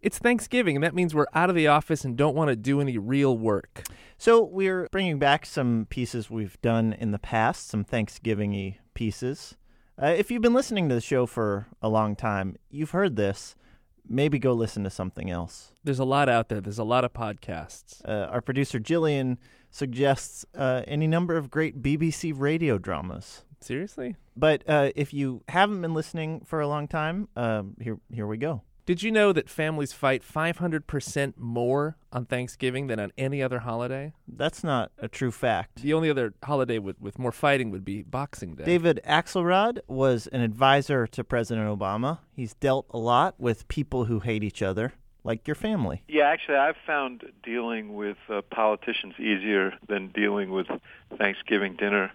It's Thanksgiving, and that means we're out of the office and don't want to do any real work. So we're bringing back some pieces we've done in the past, some Thanksgiving-y pieces. Uh, if you've been listening to the show for a long time, you've heard this. Maybe go listen to something else. There's a lot out there. There's a lot of podcasts. Uh, our producer Jillian suggests uh, any number of great BBC radio dramas. Seriously? But uh, if you haven't been listening for a long time, um, here here we go. Did you know that families fight 500% more on Thanksgiving than on any other holiday? That's not a true fact. The only other holiday with, with more fighting would be Boxing Day. David Axelrod was an advisor to President Obama. He's dealt a lot with people who hate each other, like your family. Yeah, actually, I've found dealing with uh, politicians easier than dealing with Thanksgiving dinner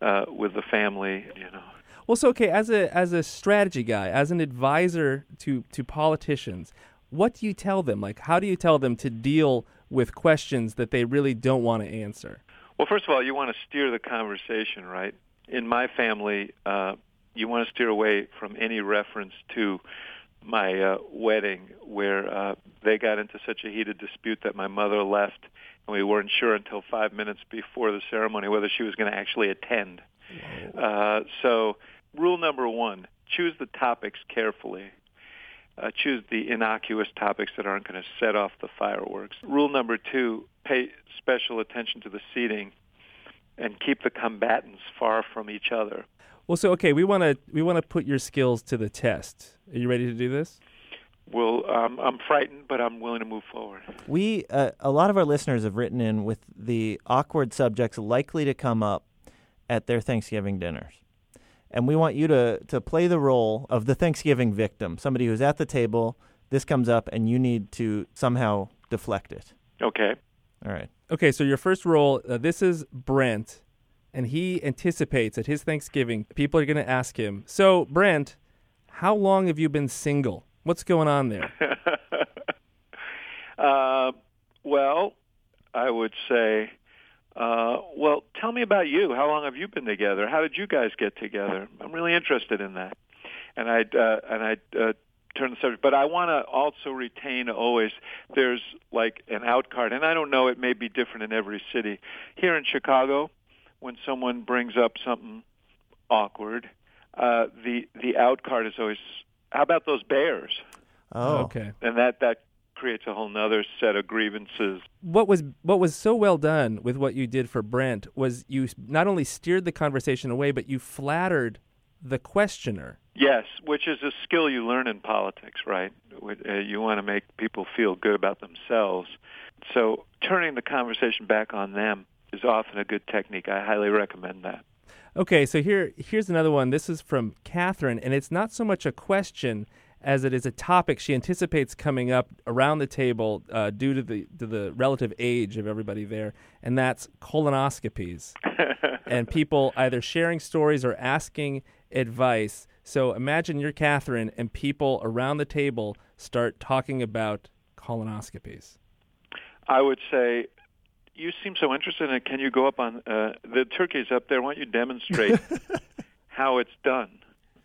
uh, with the family. You know, Well, so okay, as a as a strategy guy, as an advisor to to politicians, what do you tell them? Like, how do you tell them to deal with questions that they really don't want to answer? Well, first of all, you want to steer the conversation, right? In my family, uh, you want to steer away from any reference to my uh, wedding where uh, they got into such a heated dispute that my mother left and we weren't sure until five minutes before the ceremony whether she was going to actually attend. Uh, so one, choose the topics carefully. Uh, choose the innocuous topics that aren't going to set off the fireworks. Rule number two, pay special attention to the seating and keep the combatants far from each other. Well, so okay, we want to we want to put your skills to the test. Are you ready to do this? Well, um, I'm frightened, but I'm willing to move forward. We uh, a lot of our listeners have written in with the awkward subjects likely to come up at their Thanksgiving dinners. And we want you to to play the role of the Thanksgiving victim, somebody who's at the table, this comes up and you need to somehow deflect it. Okay. All right. Okay, so your first role, uh, this is Brent, and he anticipates at his Thanksgiving, people are going to ask him, So, Brent, how long have you been single? What's going on there? uh, well, I would say, uh, well, tell me about you. How long have you been together? How did you guys get together? I'm really interested in that. And I'd uh, and I'd uh, turn the subject, but I want to also retain always. There's like an out card, and I don't know. It may be different in every city. Here in Chicago, when someone brings up something awkward, uh, the the out card is always, "How about those bears?" Oh. Okay. And that that creates a whole nother set of grievances. What was what was so well done with what you did for Brent was you not only steered the conversation away, but you flattered the questioner. Yes, which is a skill you learn in politics, right? Uh, You want to make people feel good about themselves. So turning the conversation back on them is often a good technique. I highly recommend that. Okay, so here here's another one. This is from Catherine, and it's not so much a question as it is a topic she anticipates coming up around the table uh, due to the to the relative age of everybody there, and that's colonoscopies and people either sharing stories or asking advice. So imagine you're Catherine, and people around the table start talking about colonoscopies. I would say, you seem so interested in it. Can you go up on uh, the turkey's up there? Why don't you demonstrate how it's done?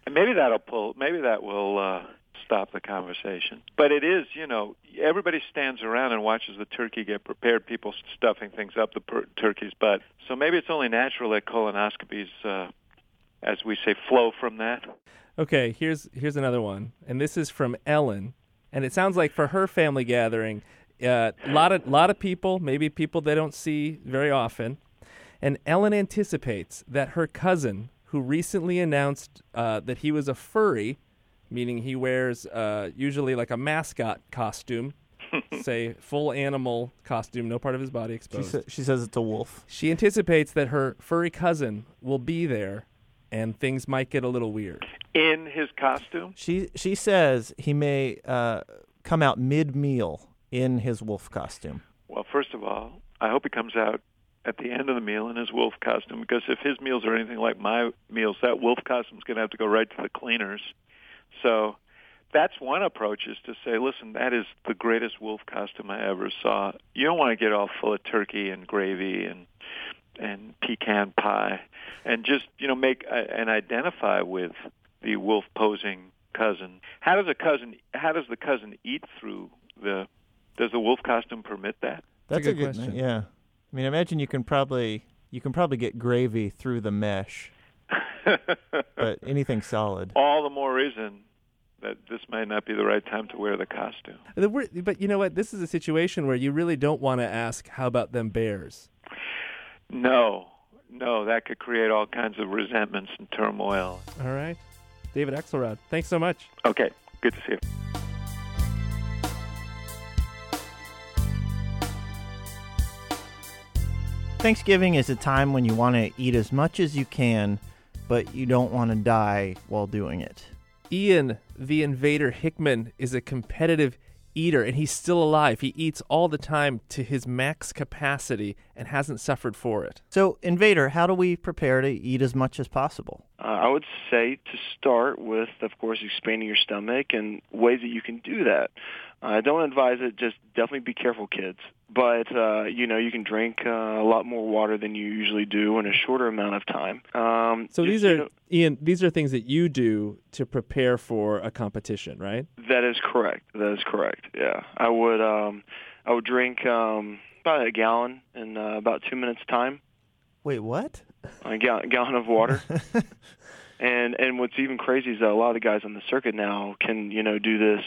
And maybe that'll pull. Maybe that will uh, stop the conversation. But it is, you know, everybody stands around and watches the turkey get prepared. People stuffing things up the per- turkey's butt. So maybe it's only natural that colonoscopies, uh, as we say, flow from that. Okay, here's here's another one, and this is from Ellen, and it sounds like for her family gathering, a uh, lot of lot of people, maybe people they don't see very often, and Ellen anticipates that her cousin, who recently announced uh, that he was a furry, meaning he wears uh, usually like a mascot costume, say full animal costume, no part of his body She, exposed. sa- she says it's a wolf. she anticipates that her furry cousin will be there, and things might get a little weird. In his costume, She she says he may uh, come out mid meal in his wolf costume. Well, first of all, I hope he comes out at the end of the meal in his wolf costume because if his meals are anything like my meals, that wolf costume's going to have to go right to the cleaners. So that's one approach is to say, listen, that is the greatest wolf costume I ever saw. You don't want to get all full of turkey and gravy and and pecan pie and just, you know, make uh, and identify with the wolf posing cousin. How does a cousin? How does the cousin eat through the? Does the wolf costume permit that? That's a good good question. Yeah, I mean, imagine you can probably you can probably get gravy through the mesh, but anything solid. All the more reason that this might not be the right time to wear the costume. But you know what? This is a situation where you really don't want to ask, "How about them bears?" No, no, that could create all kinds of resentments and turmoil. All right, David Axelrod, thanks so much. Okay, good to see you. Thanksgiving is a time when you want to eat as much as you can, but you don't want to die while doing it. Ian the Invader Hickman is a competitive eater, and he's still alive. He eats all the time to his max capacity and hasn't suffered for it. So, Invader, how do we prepare to eat as much as possible? Uh, I would say to start with, of course, expanding your stomach and ways that you can do that. I don't advise it. Just definitely be careful, kids. But uh, you know, you can drink uh, a lot more water than you usually do in a shorter amount of time. Um, So just, these you are know- Ian. These are things that you do to prepare for a competition, right? that is correct. That is correct. Yeah, I would. Um, I would drink um, about a gallon in uh, about two minutes time. Wait, what? A gal- gallon of water. and and what's even crazy is that a lot of the guys on the circuit now can you know do this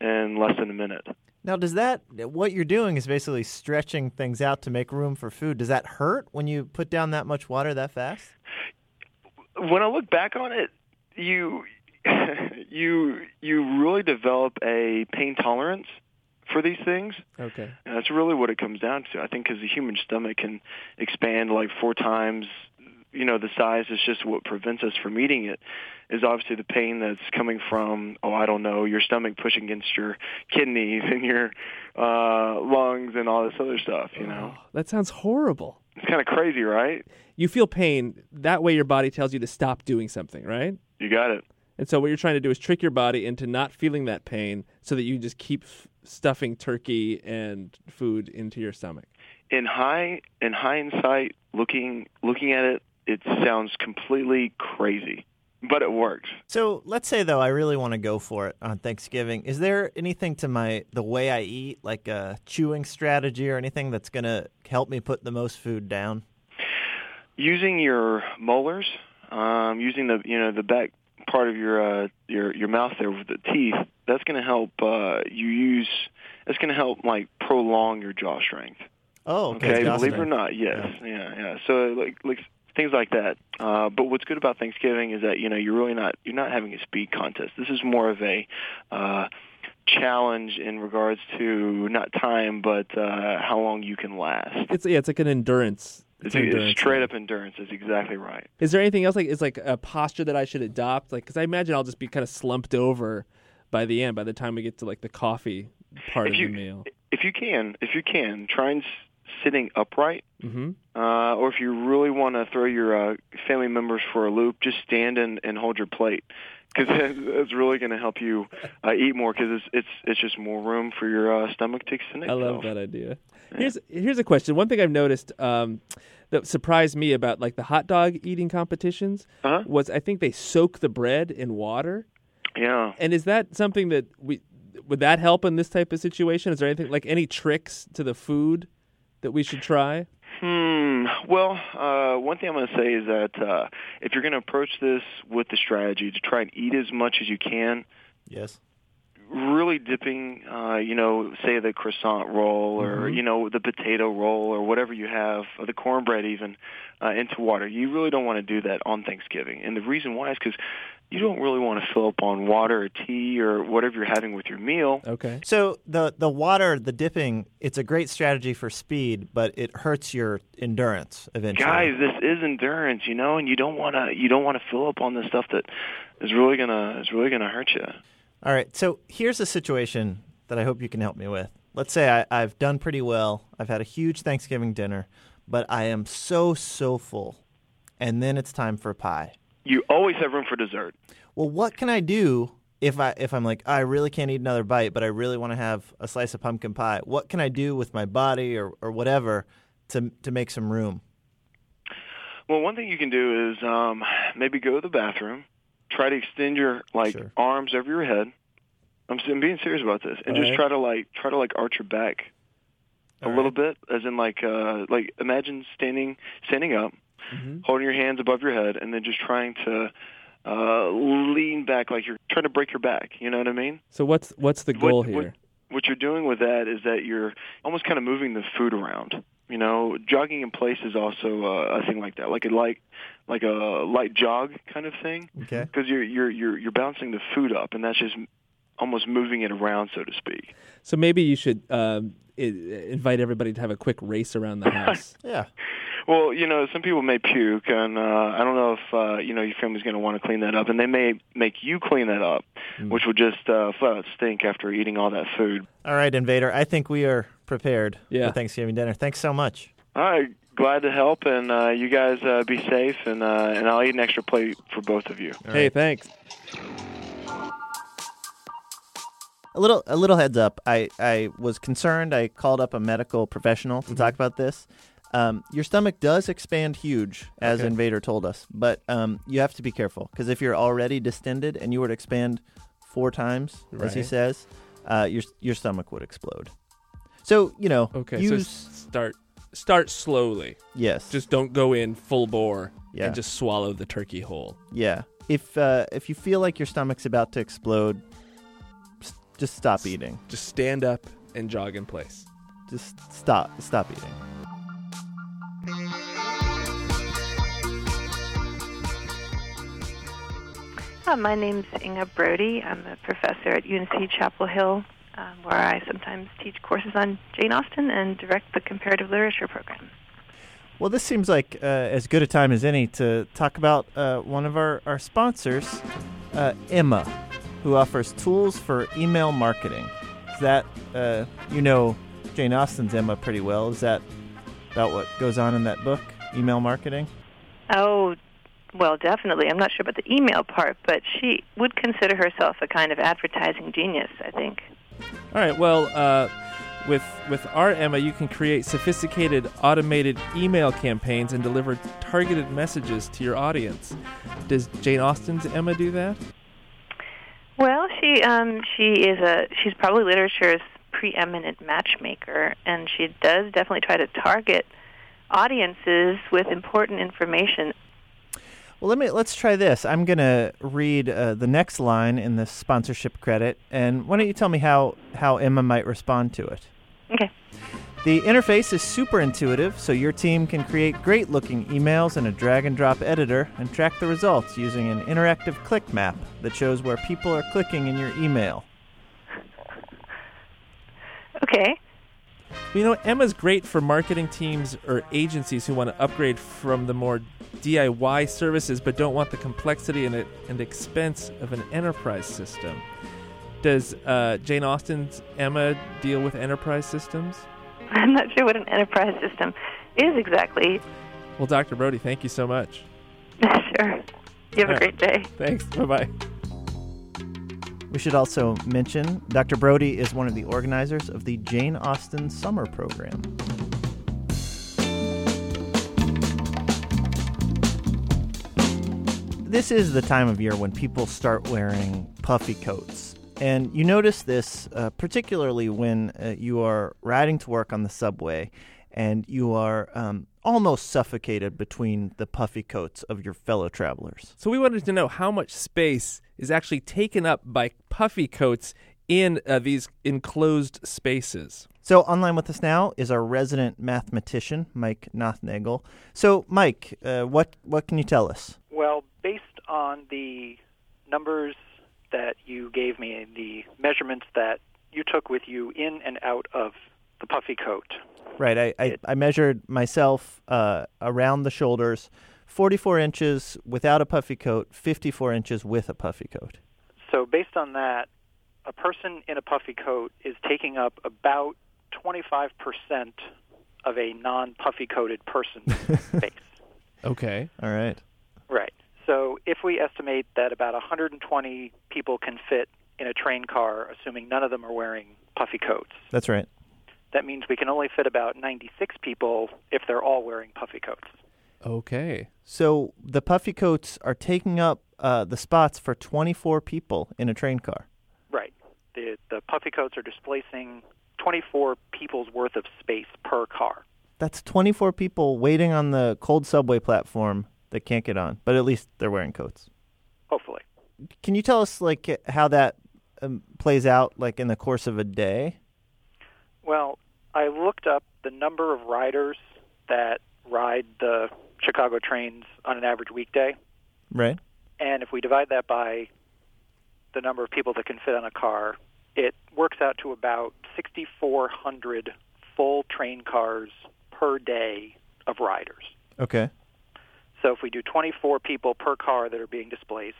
in less than a minute. Now, does that what you're doing is basically stretching things out to make room for food? Does that hurt when you put down that much water that fast? when I look back on it, you you you really develop a pain tolerance for these things. Okay. And that's really what it comes down to. I think because the human stomach can expand like four times, you know, the size is just what prevents us from eating it. Is obviously the pain that's coming from, oh, I don't know, your stomach pushing against your kidneys and your uh, lungs and all this other stuff. You know, Oh, that sounds horrible. it's kind of crazy, right? You feel pain. That way, your body tells you to stop doing something, right? You got it. And so, what you're trying to do is trick your body into not feeling that pain, so that you just keep f- stuffing turkey and food into your stomach. in high in hindsight looking looking at it it sounds completely crazy but it works So, let's say though I really want to go for it on Thanksgiving. Is there anything to my the way I eat, like a chewing strategy or anything that's going to help me put the most food down? using your molars um using the you know the back part of your uh your your mouth there with the teeth that's going to help uh you use that's going to help like prolong your jaw strength Oh, okay. Okay, believe it or not, yes, yeah, yeah. So like like things like that. Uh, but what's good about Thanksgiving is that you know you're really not you're not having a speed contest. This is more of a uh, challenge in regards to not time, but uh, how long you can last. It's yeah, it's like an endurance. It's, it's endurance straight up endurance. Is exactly right. Is there anything else like is like a posture that I should adopt? Like, because I imagine I'll just be kind of slumped over by the end. By the time we get to like the coffee part If of you- the meal. If you can, if you can, try and sitting upright. hmm Uh, or if you really want to throw your uh, family members for a loop, just stand and, and hold your plate because it's really going to help you uh, eat more because it's, it's it's just more room for your uh, stomach to extend I love that idea. Here's here's a question. One thing I've noticed um, that surprised me about like the hot dog eating competitions Uh-huh. was I think they soak the bread in water. Yeah. And is that something that we would that help in this type of situation? Is there anything like any tricks to the food that we should try? Hmm. Well, uh, one thing I'm going to say is that uh, if you're going to approach this with the strategy to try and eat as much as you can, Yes. really dipping, uh, you know, say the croissant roll or Mhm. you know the potato roll or whatever you have, or the cornbread even, uh, into water. You really don't want to do that on Thanksgiving, and the reason why is because you don't really want to fill up on water or tea or whatever you're having with your meal. Okay. So the the water, the dipping, it's a great strategy for speed, but it hurts your endurance eventually. Guys, this is endurance, you know, and you don't want to you don't want to fill up on the stuff that is really gonna is really gonna hurt you. All right. So here's a situation that I hope you can help me with. Let's say I, I've done pretty well. I've had a huge Thanksgiving dinner, but I am so so full, and then it's time for pie. You always have room for dessert. Well, what can I do if I if I'm like I really can't eat another bite, but I really want to have a slice of pumpkin pie? What can I do with my body or, or whatever to to make some room? Well, one thing you can do is um, maybe go to the bathroom try to extend your like Sure. arms over your head. I'm, I'm being serious about this, and All just right. try to like try to like arch your back a All little bit, as in like uh like imagine standing standing up, Mhm. holding your hands above your head, and then just trying to uh lean back like you're trying to break your back. You know what I mean? So what's what's the goal what- here? what you're doing with that is that you're almost kind of moving the food around. You know, jogging in place is also uh, a thing like that, like a light, like a light jog kind of thing, Okay. because you're you're you're you're bouncing the food up, and that's just almost moving it around, so to speak. So maybe you should um, invite everybody to have a quick race around the house. Yeah. Well, you know, some people may puke, and uh, I don't know if uh, you know your family's going to want to clean that up, and they may make you clean that up, which would just uh, flat out stink after eating all that food. All right, Invader. I think we are prepared Yeah. for Thanksgiving dinner. Thanks so much. All right, glad to help, and uh, you guys uh, be safe, and uh, and I'll eat an extra plate for both of you. hey, thanks. A little a little heads up. I, I was concerned. I called up a medical professional to talk about this. Um, your stomach does expand huge, as Okay. Invader told us, but um, you have to be careful because if you're already distended and you were to expand four times, as he says, uh, your your stomach would explode. So you know, Okay, so use s- start start slowly. yes, Just don't go in full bore Yeah. and just swallow the turkey whole. yeah. If uh, if you feel like your stomach's about to explode, just stop eating. Just stand up and jog in place. Just stop stop eating. Uh, my name's Inger Brodey. I'm a professor at UNC Chapel Hill, um, where I sometimes teach courses on Jane Austen and direct the comparative literature program. Well, this seems like uh, as good a time as any to talk about uh, one of our, our sponsors, uh, Emma, who offers tools for email marketing. Is that, uh, you know, Jane Austen's Emma pretty well. Is that about what goes on in that book, email marketing? Oh, well, definitely. I'm not sure about the email part, but she would consider herself a kind of advertising genius, I think. All right. Well, uh, with with our Emma, you can create sophisticated automated email campaigns and deliver targeted messages to your audience. Does Jane Austen's Emma do that? Well, she um, she is a she's probably literature's preeminent matchmaker, and she does definitely try to target audiences with important information Well, let me let's try this. I'm gonna read uh, the next line in the sponsorship credit, and why don't you tell me how how Emma might respond to it? Okay. The interface is super intuitive, so your team can create great looking emails in a drag and drop editor and track the results using an interactive click map that shows where people are clicking in your email. Okay. You know, Emma's great for marketing teams or agencies who want to upgrade from the more DIY services but don't want the complexity and, and expense of an enterprise system. Does uh, Jane Austen's Emma deal with enterprise systems? I'm not sure what an enterprise system is exactly. Well, Dr. Brodey, thank you so much. sure. You have Yeah. a great day. Thanks. Bye bye. We should also mention Dr. Brodey is one of the organizers of the Jane Austen Summer Program. This is the time of year when people start wearing puffy coats. And you notice this uh, particularly when uh, you are riding to work on the subway and you are um, almost suffocated between the puffy coats of your fellow travelers. So we wanted to know how much space is actually taken up by puffy coats in uh, these enclosed spaces. So online with us now is our resident mathematician, Mike Nothnagel. So, Mike, uh, what what can you tell us? Well, based on the numbers that you gave me, the measurements that you took with you in and out of the puffy coat, Right, I I, I measured myself uh, around the shoulders, forty-four inches without a puffy coat, fifty-four inches with a puffy coat. so based on that, a person in a puffy coat is taking up about 25% of a non-puffy coated person's space. Okay. All right. Right. So if we estimate that about 120 people can fit in a train car, assuming none of them are wearing puffy coats, That's right. That means we can only fit about 96 people if they're all wearing puffy coats. Okay. So the puffy coats are taking up uh, the spots for 24 people in a train car. Right. The the puffy coats are displacing 24 people's worth of space per car. That's 24 people waiting on the cold subway platform that can't get on, but at least they're wearing coats. Hopefully. Can you tell us like how that um, plays out like in the course of a day? Well, I looked up the number of riders that ride the Chicago trains on an average weekday, Right. and if we divide that by the number of people that can fit on a car, it works out to about 6,400 full train cars per day of riders. Okay. So if we do 24 people per car that are being displaced,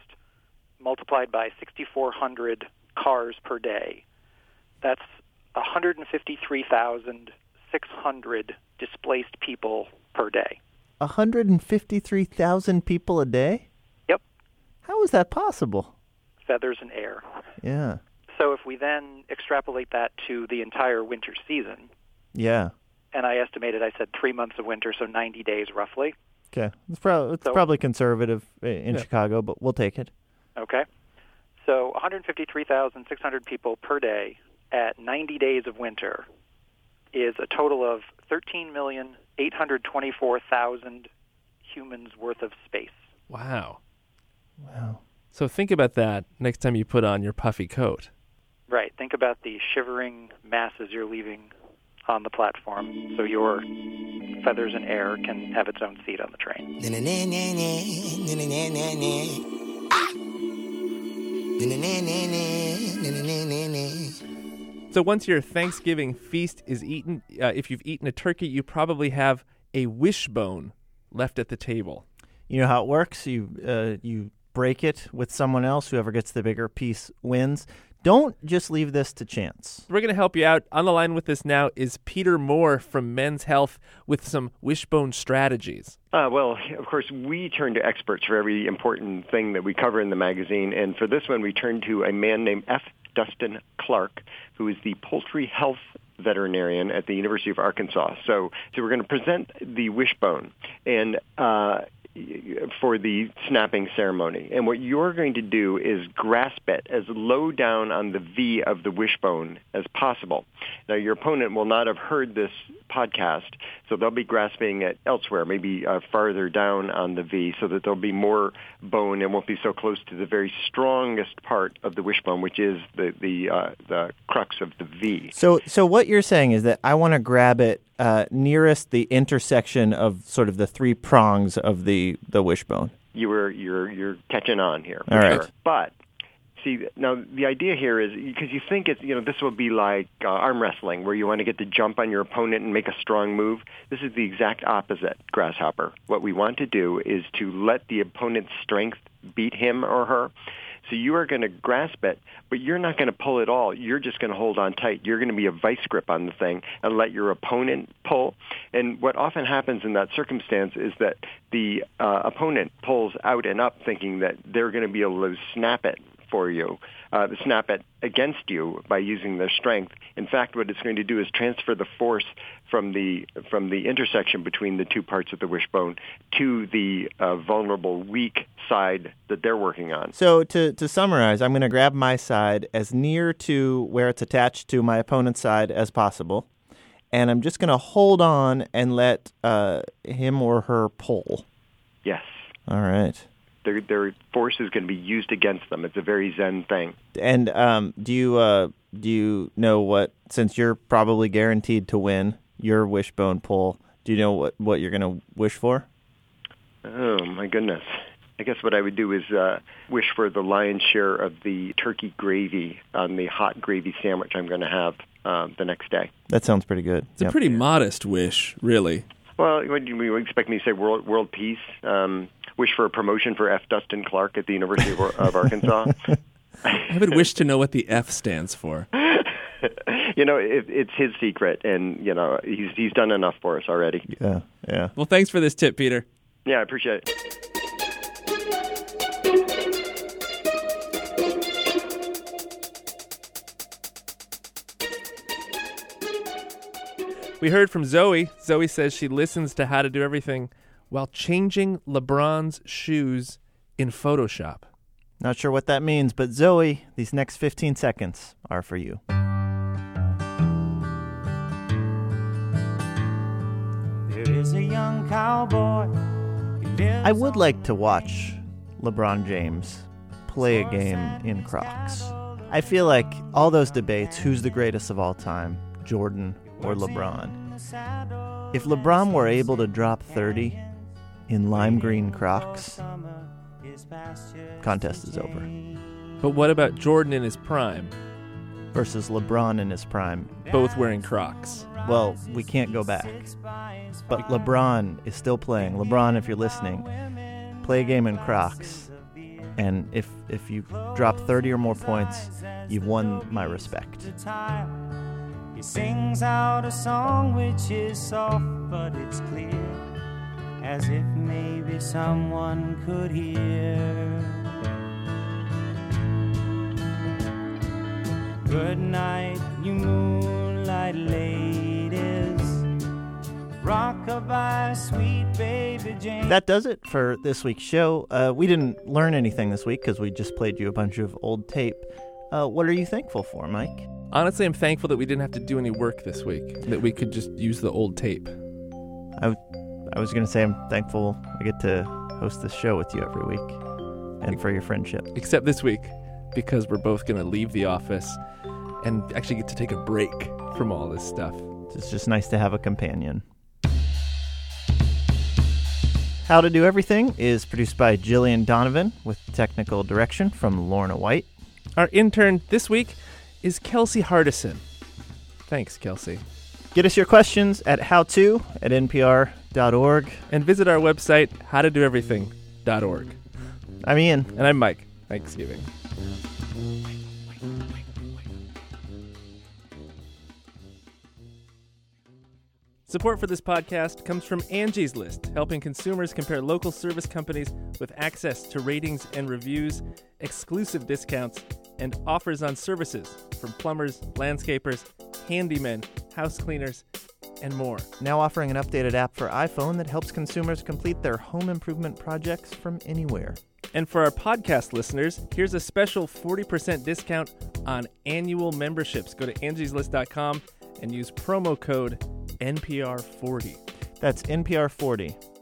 multiplied by 6,400 cars per day, that's 153,600 displaced people per day. 153,000 people a day? Yep. How is that possible? Feathers and air. Yeah. So if we then extrapolate that to the entire winter season, Yeah. and I estimated, I said three months of winter, so 90 days roughly. Okay. It's, prob- it's So- probably conservative in Yeah. Chicago, but we'll take it. Okay. So 153,600 people per day at 90 days of winter is a total of 13,824,000 humans worth of space. Wow. Wow. So think about that next time you put on your puffy coat. Right. Think about the shivering masses you're leaving on the platform so your feathers and air can have its own seat on the train. So once your Thanksgiving feast is eaten, uh, if you've eaten a turkey, you probably have a wishbone left at the table. You know how it works? You uh, you break it with someone else. Whoever gets the bigger piece wins. Don't just leave this to chance. We're going to help you out. On the line with us now is Peter Moore from Men's Health with some wishbone strategies. Uh, well, of course, we turn to experts for every important thing that we cover in the magazine. And for this one, we turn to a man named F. Dustin Clark, who is the poultry health veterinarian at the University of Arkansas. So, so we're going to present the wishbone and uh, for the snapping ceremony. And what you're going to do is grasp it as low down on the V of the wishbone as possible. Now, your opponent will not have heard this podcast, so they'll be grasping it elsewhere, maybe uh, farther down on the V, so that there'll be more bone and won't be so close to the very strongest part of the wishbone, which is the the uh, the crux of the V. So so what you're saying is that I want to grab it uh, nearest the intersection of sort of the three prongs of the the wishbone. you were you're you're catching on here. All right. Sure. But see now the idea here is because you think it's you know this will be like uh, arm wrestling where you want to get the jump on your opponent and make a strong move. This is the exact opposite, grasshopper. What we want to do is to let the opponent's strength beat him or her. So you are going to grasp it, but you're not going to pull it all. You're just going to hold on tight. You're going to be a vice grip on the thing and let your opponent pull. And what often happens in that circumstance is that the uh, opponent pulls out and up thinking that they're going to be able to snap it for you, uh, snap it against you by using their strength. In fact, what it's going to do is transfer the force from the from the intersection between the two parts of the wishbone to the uh, vulnerable, weak side that they're working on. So to to summarize, I'm going to grab my side as near to where it's attached to my opponent's side as possible, and I'm just going to hold on and let uh, him or her pull. Yes. All right. Their, their force is going to be used against them. It's a very Zen thing. And um, do you uh, do you know what? Since you're probably guaranteed to win your wishbone pull, do you know what what you're going to wish for? Oh my goodness. I guess what I would do is uh, wish for the lion's share of the turkey gravy on the hot gravy sandwich I'm going to have uh, the next day. That sounds pretty good. It's a pretty modest wish, really. Well, what do you expect me to say? World world peace. Um, wish for a promotion for F. Dustin Clark at the University of, of Arkansas. I would wish to know what the F stands for. you know, it, it's his secret, and you know he's he's done enough for us already. Yeah, yeah. Well, thanks for this tip, Peter. Yeah, I appreciate it. We heard from Zoe. Zoe says she listens to how to do everything while changing LeBron's shoes in Photoshop. Not sure what that means, but Zoe, these next 15 seconds are for you. There is a young cowboy. I would like to watch LeBron James play a game in Crocs. I feel like all those debates who's the greatest of all time, Jordan or LeBron? If LeBron were able to drop 30 in lime green Crocs, contest is over. But what about Jordan in his prime, Versus LeBron in his prime. both wearing Crocs? Well, we can't go back. But LeBron is still playing. LeBron, if you're listening, play a game in Crocs. And if if you drop 30 or more points, you've won my respect. He sings out a song which is soft, but it's clear, as if maybe someone could hear. Good night, you moonlight ladies. Rockabye, sweet baby James. That does it for this week's show. Uh, we didn't learn anything this week because we just played you a bunch of old tape. Uh, what are you thankful for, Mike? Honestly, I'm thankful that we didn't have to do any work this week, that we could just use the old tape. I, I was going to say I'm thankful I get to host this show with you every week and for your friendship. Except this week, because we're both going to leave the office and actually get to take a break from all this stuff. It's just nice to have a companion. How to Do Everything is produced by Jillian Donovan with technical direction from Lorna White. Our intern this week is Kelsey Hardison. Thanks, Kelsey. Get us your questions at howto at npr.org. And visit our website, howtodoeverything.org. I'm Ian. And I'm Mike. Thanksgiving. Support for this podcast comes from Angie's List, helping consumers compare local service companies with access to ratings and reviews, exclusive discounts, and offers on services from plumbers, landscapers, handymen, house cleaners, and more. Now offering an updated app for iPhone that helps consumers complete their home improvement projects from anywhere. And for our podcast listeners, here's a special 40% discount on annual memberships. Go to angieslist.com and use promo code NPR40. That's NPR40.